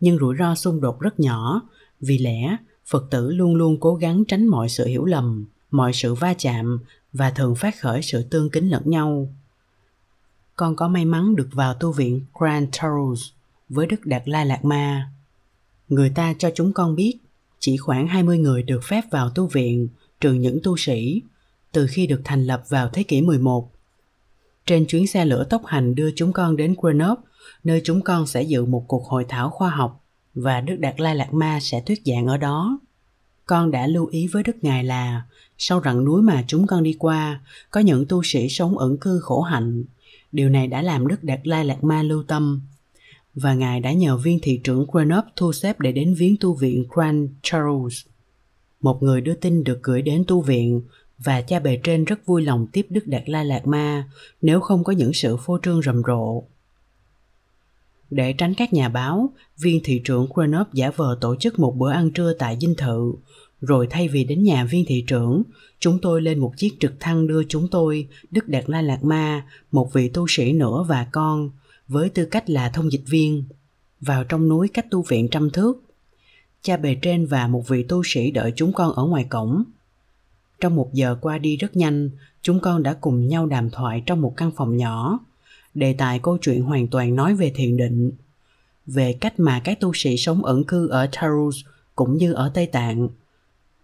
Nhưng rủi ro xung đột rất nhỏ, vì lẽ Phật tử luôn luôn cố gắng tránh mọi sự hiểu lầm, mọi sự va chạm và thường phát khởi sự tương kính lẫn nhau. Con có may mắn được vào tu viện Grand Taurus với Đức Đạt Lai Lạt Ma. Người ta cho chúng con biết chỉ khoảng 20 người được phép vào tu viện trừ những tu sĩ từ khi được thành lập vào thế kỷ 11. Trên chuyến xe lửa tốc hành đưa chúng con đến Grenoble, nơi chúng con sẽ dự một cuộc hội thảo khoa học và Đức Đạt Lai Lạt Ma sẽ thuyết giảng ở đó. Con đã lưu ý với Đức Ngài là sau rặng núi mà chúng con đi qua, có những tu sĩ sống ẩn cư khổ hạnh. Điều này đã làm Đức Đạt Lai lạc Ma lưu tâm. Và Ngài đã nhờ viên thị trưởng Grenoble thu xếp để đến viếng tu viện Grand Charles. Một người đưa tin được gửi đến tu viện và cha bề trên rất vui lòng tiếp Đức Đạt Lai Lạt Ma nếu không có những sự phô trương rầm rộ. Để tránh các nhà báo, viên thị trưởng Grenoble giả vờ tổ chức một bữa ăn trưa tại dinh thự, rồi thay vì đến nhà viên thị trưởng, chúng tôi lên một chiếc trực thăng đưa chúng tôi, Đức Đạt La Lạt Ma, một vị tu sĩ nữa và con, với tư cách là thông dịch viên, vào trong núi cách tu viện trăm thước. Cha bề trên và một vị tu sĩ đợi chúng con ở ngoài cổng. Trong một giờ qua đi rất nhanh, chúng con đã cùng nhau đàm thoại trong một căn phòng nhỏ, đề tài câu chuyện hoàn toàn nói về thiền định về cách mà các tu sĩ sống ẩn cư ở Tarus cũng như ở Tây Tạng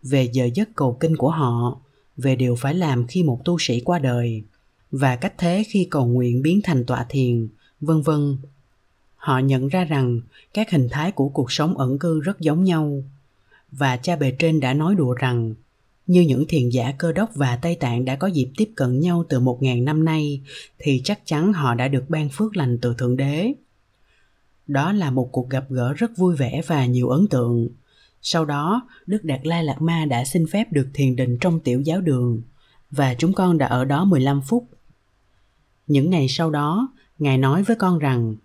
về giờ giấc cầu kinh của họ về điều phải làm khi một tu sĩ qua đời và cách thế khi cầu nguyện biến thành tọa thiền vân vân họ nhận ra rằng các hình thái của cuộc sống ẩn cư rất giống nhau và cha bề trên đã nói đùa rằng như những thiền giả cơ đốc và Tây Tạng đã có dịp tiếp cận nhau từ một ngàn năm nay, thì chắc chắn họ đã được ban phước lành từ Thượng Đế. Đó là một cuộc gặp gỡ rất vui vẻ và nhiều ấn tượng. Sau đó, Đức Đạt Lai Lạt Ma đã xin phép được thiền định trong tiểu giáo đường, và chúng con đã ở đó 15 phút. Những ngày sau đó, Ngài nói với con rằng,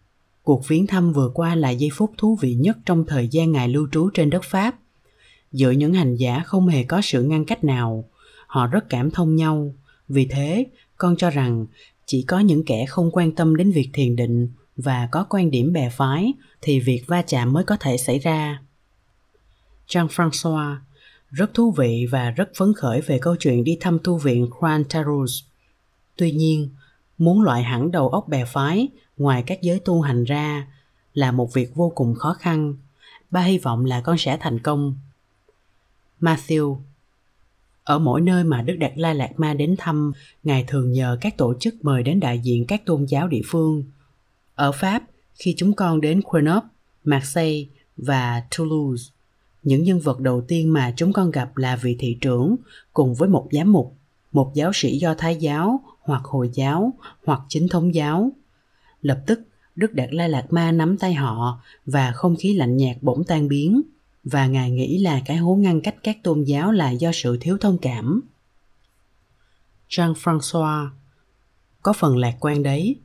cuộc viếng thăm vừa qua là giây phút thú vị nhất trong thời gian Ngài lưu trú trên đất Pháp – giữa những hành giả không hề có sự ngăn cách nào họ rất cảm thông nhau. Vì thế con cho rằng chỉ có những kẻ không quan tâm đến việc thiền định và có quan điểm bè phái thì việc va chạm mới có thể xảy ra jean françois rất thú vị và rất phấn khởi về câu chuyện đi thăm tu viện Grand Tarus. Tuy nhiên, muốn loại hẳn đầu óc bè phái ngoài các giới tu hành ra là một việc vô cùng khó khăn. Ba hy vọng là con sẽ thành công. Matthew ở mỗi nơi mà Đức Đạt Lai Lạt Ma đến thăm, Ngài thường nhờ các tổ chức mời đến đại diện các tôn giáo địa phương. Ở Pháp, khi chúng con đến Grenoble, Marseille và Toulouse, những nhân vật đầu tiên mà chúng con gặp là vị thị trưởng cùng với một giám mục, một giáo sĩ do Thái giáo hoặc Hồi giáo hoặc chính thống giáo. Lập tức, Đức Đạt Lai Lạt Ma nắm tay họ và không khí lạnh nhạt bỗng tan biến – và ngài nghĩ là cái hố ngăn cách các tôn giáo là do sự thiếu thông cảm jean-françois có phần lạc quan đấy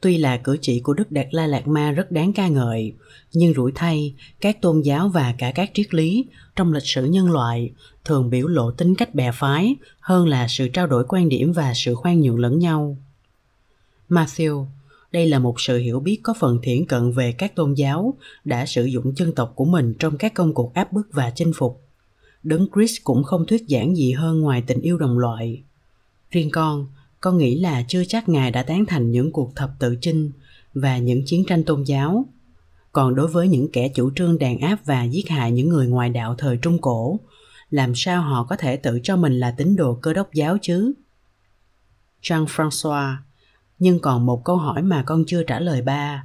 tuy là cử chỉ của đức đạt La-lạt ma rất đáng ca ngợi nhưng rủi thay các tôn giáo và cả các triết lý trong lịch sử nhân loại thường biểu lộ tính cách bè phái hơn là sự trao đổi quan điểm và sự khoan nhượng lẫn nhau matthew đây là một sự hiểu biết có phần thiển cận về các tôn giáo đã sử dụng chân tộc của mình trong các công cuộc áp bức và chinh phục. Đấng Chris cũng không thuyết giảng gì hơn ngoài tình yêu đồng loại. Riêng con, con nghĩ là chưa chắc ngài đã tán thành những cuộc thập tự chinh và những chiến tranh tôn giáo. Còn đối với những kẻ chủ trương đàn áp và giết hại những người ngoài đạo thời trung cổ, làm sao họ có thể tự cho mình là tín đồ cơ đốc giáo chứ? Jean françois nhưng còn một câu hỏi mà con chưa trả lời ba.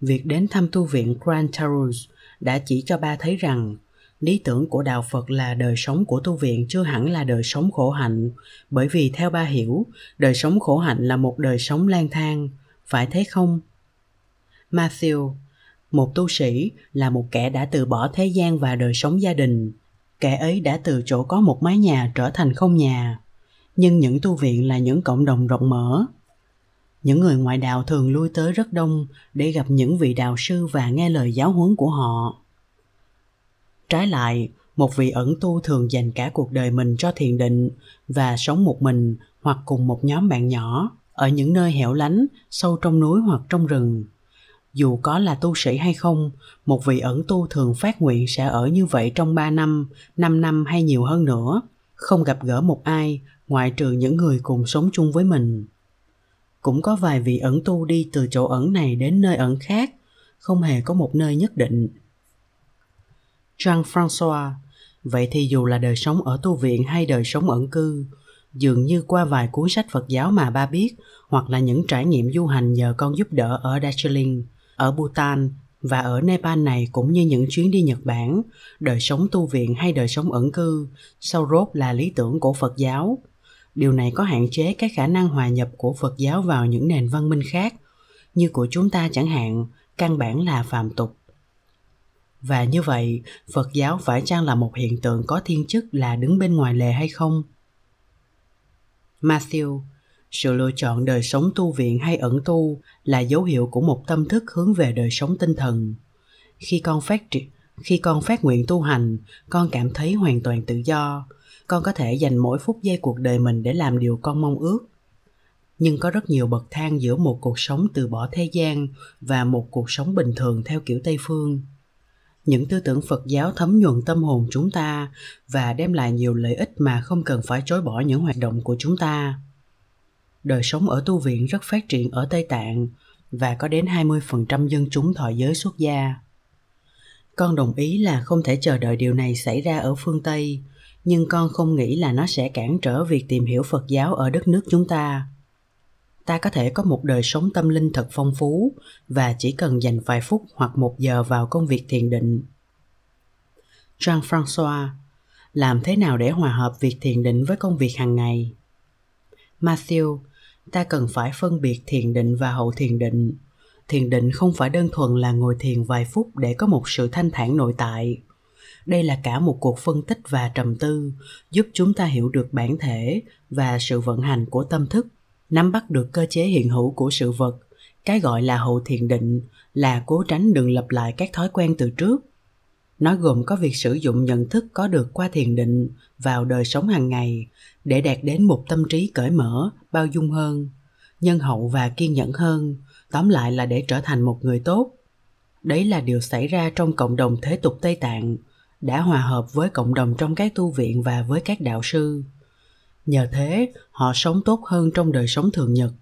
Việc đến thăm tu viện grand Tarus đã chỉ cho ba thấy rằng lý tưởng của đạo phật là đời sống của tu viện chưa hẳn là đời sống khổ hạnh. Bởi vì theo ba hiểu, đời sống khổ hạnh là một đời sống lang thang, phải thế không? Matthew, một tu sĩ, là một kẻ đã từ bỏ thế gian và đời sống gia đình. Kẻ ấy đã từ chỗ có một mái nhà trở thành không nhà. Nhưng những tu viện là những cộng đồng rộng mở. Những người ngoại đạo thường lui tới rất đông để gặp những vị đạo sư và nghe lời giáo huấn của họ trái lại một vị ẩn tu thường dành cả cuộc đời mình cho thiền định và sống một mình hoặc cùng một nhóm bạn nhỏ ở những nơi hẻo lánh sâu trong núi hoặc trong rừng dù có là tu sĩ hay không, một vị ẩn tu thường phát nguyện sẽ ở như vậy trong 3 năm, 5 năm hay nhiều hơn nữa, không gặp gỡ một ai ngoại trừ những người cùng sống chung với mình. Cũng có vài vị ẩn tu đi từ chỗ ẩn này đến nơi ẩn khác, không hề có một nơi nhất định. Jean-François, vậy thì dù là đời sống ở tu viện hay đời sống ẩn cư, dường như qua vài cuốn sách Phật giáo mà ba biết hoặc là những trải nghiệm du hành nhờ con giúp đỡ ở Darjeeling, ở Bhutan và ở Nepal này cũng như những chuyến đi Nhật Bản, đời sống tu viện hay đời sống ẩn cư, sau rốt là lý tưởng của Phật giáo. Điều này có hạn chế cái khả năng hòa nhập của Phật giáo vào những nền văn minh khác, như của chúng ta chẳng hạn, căn bản là phàm tục. Và như vậy, Phật giáo phải chăng là một hiện tượng có thiên chức là đứng bên ngoài lề hay không? Matthew sự lựa chọn đời sống tu viện hay ẩn tu là dấu hiệu của một tâm thức hướng về đời sống tinh thần. Khi con phát triển khi con phát nguyện tu hành con cảm thấy hoàn toàn tự do. Con có thể dành mỗi phút giây cuộc đời mình để làm điều con mong ước. Nhưng có rất nhiều bậc thang giữa một cuộc sống từ bỏ thế gian và một cuộc sống bình thường theo kiểu tây phương những tư tưởng phật giáo thấm nhuần tâm hồn chúng ta và đem lại nhiều lợi ích mà không cần phải chối bỏ những hoạt động của chúng ta đời sống ở tu viện rất phát triển ở Tây Tạng và có đến 20% dân chúng thọ giới xuất gia. Con đồng ý là không thể chờ đợi điều này xảy ra ở phương Tây, nhưng con không nghĩ là nó sẽ cản trở việc tìm hiểu Phật giáo ở đất nước chúng ta. Ta có thể có một đời sống tâm linh thật phong phú và chỉ cần dành vài phút hoặc một giờ vào công việc thiền định. Jean-François, làm thế nào để hòa hợp việc thiền định với công việc hàng ngày? Matthew, ta cần phải phân biệt thiền định và hậu thiền định thiền định không phải đơn thuần là ngồi thiền vài phút để có một sự thanh thản nội tại đây là cả một cuộc phân tích và trầm tư giúp chúng ta hiểu được bản thể và sự vận hành của tâm thức nắm bắt được cơ chế hiện hữu của sự vật, cái gọi là hậu thiền định là cố tránh đừng lặp lại các thói quen từ trước. Nó gồm có việc sử dụng nhận thức có được qua thiền định vào đời sống hàng ngày để đạt đến một tâm trí cởi mở, bao dung hơn, nhân hậu và kiên nhẫn hơn, tóm lại là để trở thành một người tốt. Đấy là điều xảy ra trong cộng đồng thế tục tây tạng, đã hòa hợp với cộng đồng trong các tu viện và với các đạo sư nhờ thế, họ sống tốt hơn trong đời sống thường nhật.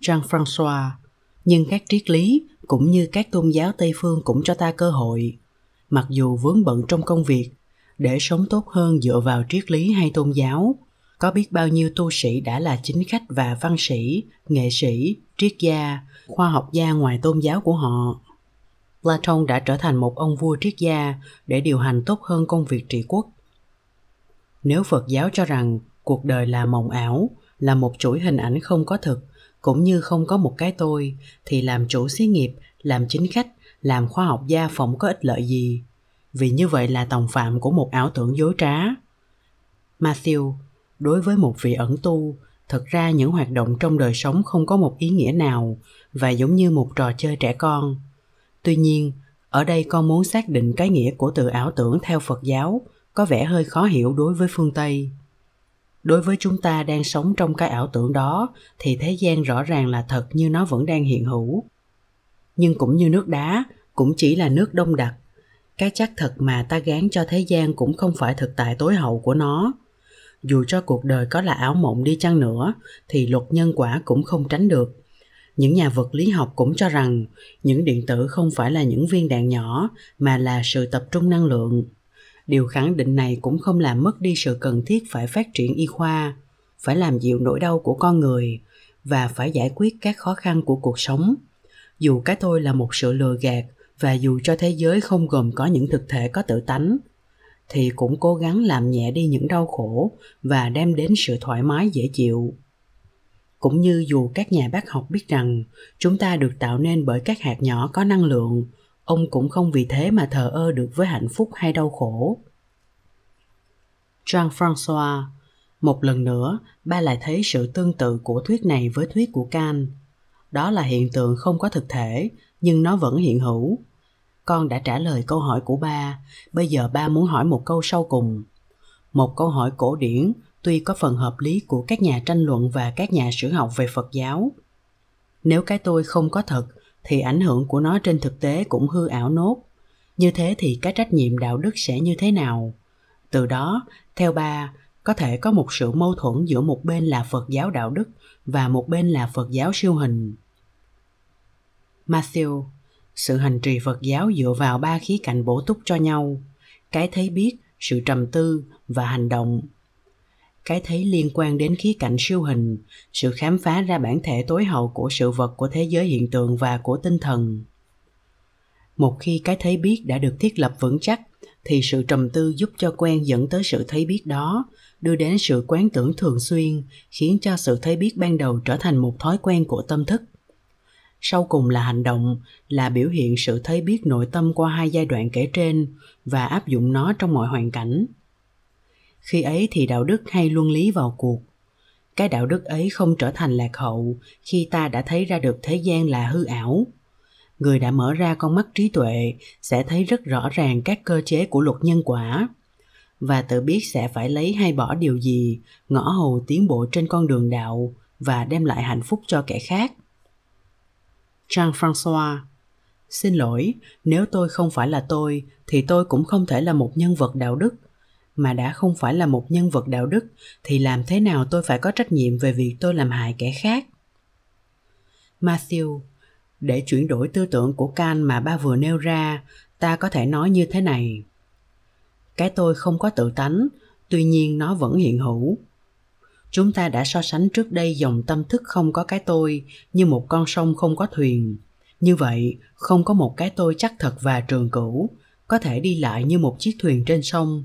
Jean françois nhưng các triết lý cũng như các tôn giáo tây phương cũng cho ta cơ hội. Mặc dù vướng bận trong công việc, để sống tốt hơn dựa vào triết lý hay tôn giáo, có biết bao nhiêu tu sĩ đã là chính khách và văn sĩ, nghệ sĩ, triết gia, khoa học gia ngoài tôn giáo của họ. Platon đã trở thành một ông vua triết gia để điều hành tốt hơn công việc trị quốc. Nếu phật giáo cho rằng cuộc đời là mộng ảo, là một chuỗi hình ảnh không có thực. Cũng như không có một cái tôi, thì làm chủ xí nghiệp, làm chính khách, làm khoa học gia phỏng có ích lợi gì? Vì như vậy là tòng phạm của một ảo tưởng dối trá. Matthew, đối với một vị ẩn tu thật ra những hoạt động trong đời sống không có một ý nghĩa nào và giống như một trò chơi trẻ con. Tuy nhiên, ở đây con muốn xác định cái nghĩa của từ ảo tưởng theo phật giáo có vẻ hơi khó hiểu đối với phương tây đối với chúng ta đang sống trong cái ảo tưởng đó, thì thế gian rõ ràng là thật như nó vẫn đang hiện hữu. Nhưng cũng như nước đá, cũng chỉ là nước đông đặc. Cái chắc thật mà ta gán cho thế gian cũng không phải thực tại tối hậu của nó. Dù cho cuộc đời có là ảo mộng đi chăng nữa, thì luật nhân quả cũng không tránh được. Những nhà vật lý học cũng cho rằng, những điện tử không phải là những viên đạn nhỏ, mà là sự tập trung năng lượng điều khẳng định này cũng không làm mất đi sự cần thiết phải phát triển y khoa, phải làm dịu nỗi đau của con người và phải giải quyết các khó khăn của cuộc sống. Dù cái tôi là một sự lừa gạt và dù cho thế giới không gồm có những thực thể có tự tánh, thì cũng cố gắng làm nhẹ đi những đau khổ và đem đến sự thoải mái, dễ chịu. Cũng như dù các nhà bác học biết rằng chúng ta được tạo nên bởi các hạt nhỏ có năng lượng ông cũng không vì thế mà thờ ơ được với hạnh phúc hay đau khổ. Jean françois, một lần nữa, ba lại thấy sự tương tự của thuyết này với thuyết của kant đó là hiện tượng không có thực thể, nhưng nó vẫn hiện hữu. Con đã trả lời câu hỏi của ba, bây giờ ba muốn hỏi một câu sau cùng. Một câu hỏi cổ điển, tuy có phần hợp lý của các nhà tranh luận và các nhà sử học về phật giáo. Nếu cái tôi không có thật thì ảnh hưởng của nó trên thực tế cũng hư ảo nốt. Như thế thì cái trách nhiệm đạo đức sẽ như thế nào? Từ đó, theo ba có thể có một sự mâu thuẫn giữa một bên là phật giáo đạo đức và một bên là phật giáo siêu hình. Matthew, sự hành trì phật giáo dựa vào ba khía cạnh bổ túc cho nhau. Cái thấy biết, sự trầm tư và hành động cái thấy liên quan đến khía cạnh siêu hình, sự khám phá ra bản thể tối hậu của sự vật của thế giới hiện tượng và của tinh thần. Một khi cái thấy biết đã được thiết lập vững chắc, thì sự trầm tư giúp cho quen dẫn tới sự thấy biết đó, đưa đến sự quán tưởng thường xuyên, khiến cho sự thấy biết ban đầu trở thành một thói quen của tâm thức. Sau cùng là hành động, là biểu hiện sự thấy biết nội tâm qua hai giai đoạn kể trên và áp dụng nó trong mọi hoàn cảnh khi ấy thì đạo đức hay luân lý vào cuộc. Cái đạo đức ấy không trở thành lạc hậu khi ta đã thấy ra được thế gian là hư ảo. Người đã mở ra con mắt trí tuệ sẽ thấy rất rõ ràng các cơ chế của luật nhân quả và tự biết sẽ phải lấy hay bỏ điều gì ngõ hầu tiến bộ trên con đường đạo và đem lại hạnh phúc cho kẻ khác. Jean-François Xin lỗi, nếu tôi không phải là tôi thì tôi cũng không thể là một nhân vật đạo đức. Mà đã không phải là một nhân vật đạo đức thì làm thế nào tôi phải có trách nhiệm về việc tôi làm hại kẻ khác? Matthew, để chuyển đổi tư tưởng của Can mà ba vừa nêu ra, ta có thể nói như thế này. Cái tôi không có tự tánh, tuy nhiên nó vẫn hiện hữu chúng ta đã so sánh trước đây dòng tâm thức không có cái tôi như một con sông không có thuyền như vậy không có một cái tôi chắc thật và trường cửu có thể đi lại như một chiếc thuyền trên sông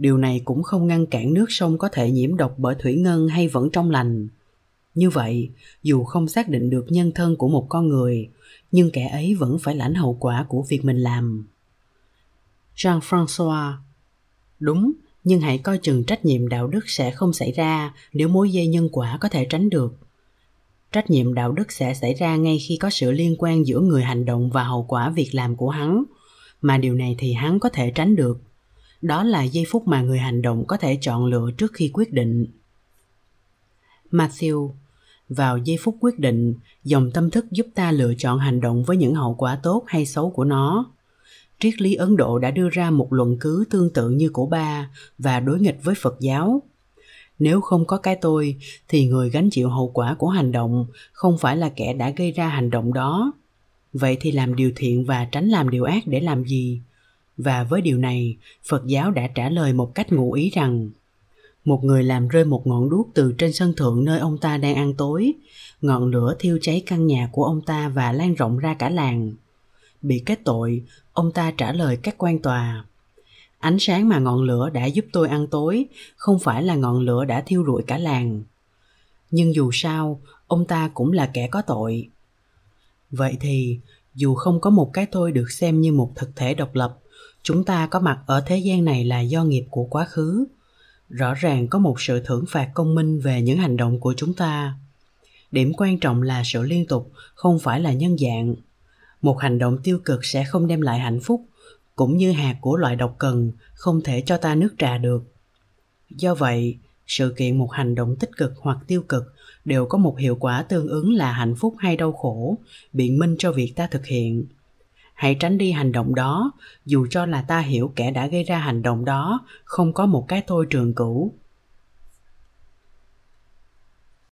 điều này cũng không ngăn cản nước sông có thể nhiễm độc bởi thủy ngân hay vẫn trong lành. Như vậy, dù không xác định được nhân thân của một con người, nhưng kẻ ấy vẫn phải lãnh hậu quả của việc mình làm. Jean françois đúng, nhưng hãy coi chừng trách nhiệm đạo đức sẽ không xảy ra nếu mối dây nhân quả có thể tránh được. Trách nhiệm đạo đức sẽ xảy ra ngay khi có sự liên quan giữa người hành động và hậu quả việc làm của hắn. Mà điều này thì hắn có thể tránh được đó là giây phút mà người hành động có thể chọn lựa trước khi quyết định. Matthew, vào giây phút quyết định, dòng tâm thức giúp ta lựa chọn hành động với những hậu quả tốt hay xấu của nó. Triết lý ấn độ đã đưa ra một luận cứ tương tự như của ba và đối nghịch với phật giáo. Nếu không có cái tôi, thì người gánh chịu hậu quả của hành động không phải là kẻ đã gây ra hành động đó. Vậy thì làm điều thiện và tránh làm điều ác để làm gì? Và với điều này, phật giáo đã trả lời một cách ngụ ý rằng, một người làm rơi một ngọn đuốc từ trên sân thượng nơi ông ta đang ăn tối, ngọn lửa thiêu cháy căn nhà của ông ta và lan rộng ra cả làng. Bị kết tội, ông ta trả lời các quan tòa, ánh sáng mà ngọn lửa đã giúp tôi ăn tối không phải là ngọn lửa đã thiêu rụi cả làng. Nhưng dù sao, ông ta cũng là kẻ có tội. Vậy thì, dù không có một cái tôi được xem như một thực thể độc lập chúng ta có mặt ở thế gian này là do nghiệp của quá khứ. Rõ ràng có một sự thưởng phạt công minh về những hành động của chúng ta. Điểm quan trọng là sự liên tục, không phải là nhân dạng. Một hành động tiêu cực sẽ không đem lại hạnh phúc, cũng như hạt của loại độc cần, không thể cho ta nước trà được. Do vậy, sự kiện một hành động tích cực hoặc tiêu cực đều có một hiệu quả tương ứng là hạnh phúc hay đau khổ, biện minh cho việc ta thực hiện hãy tránh đi hành động đó. Dù cho là ta hiểu kẻ đã gây ra hành động đó, không có một cái tôi trường cửu.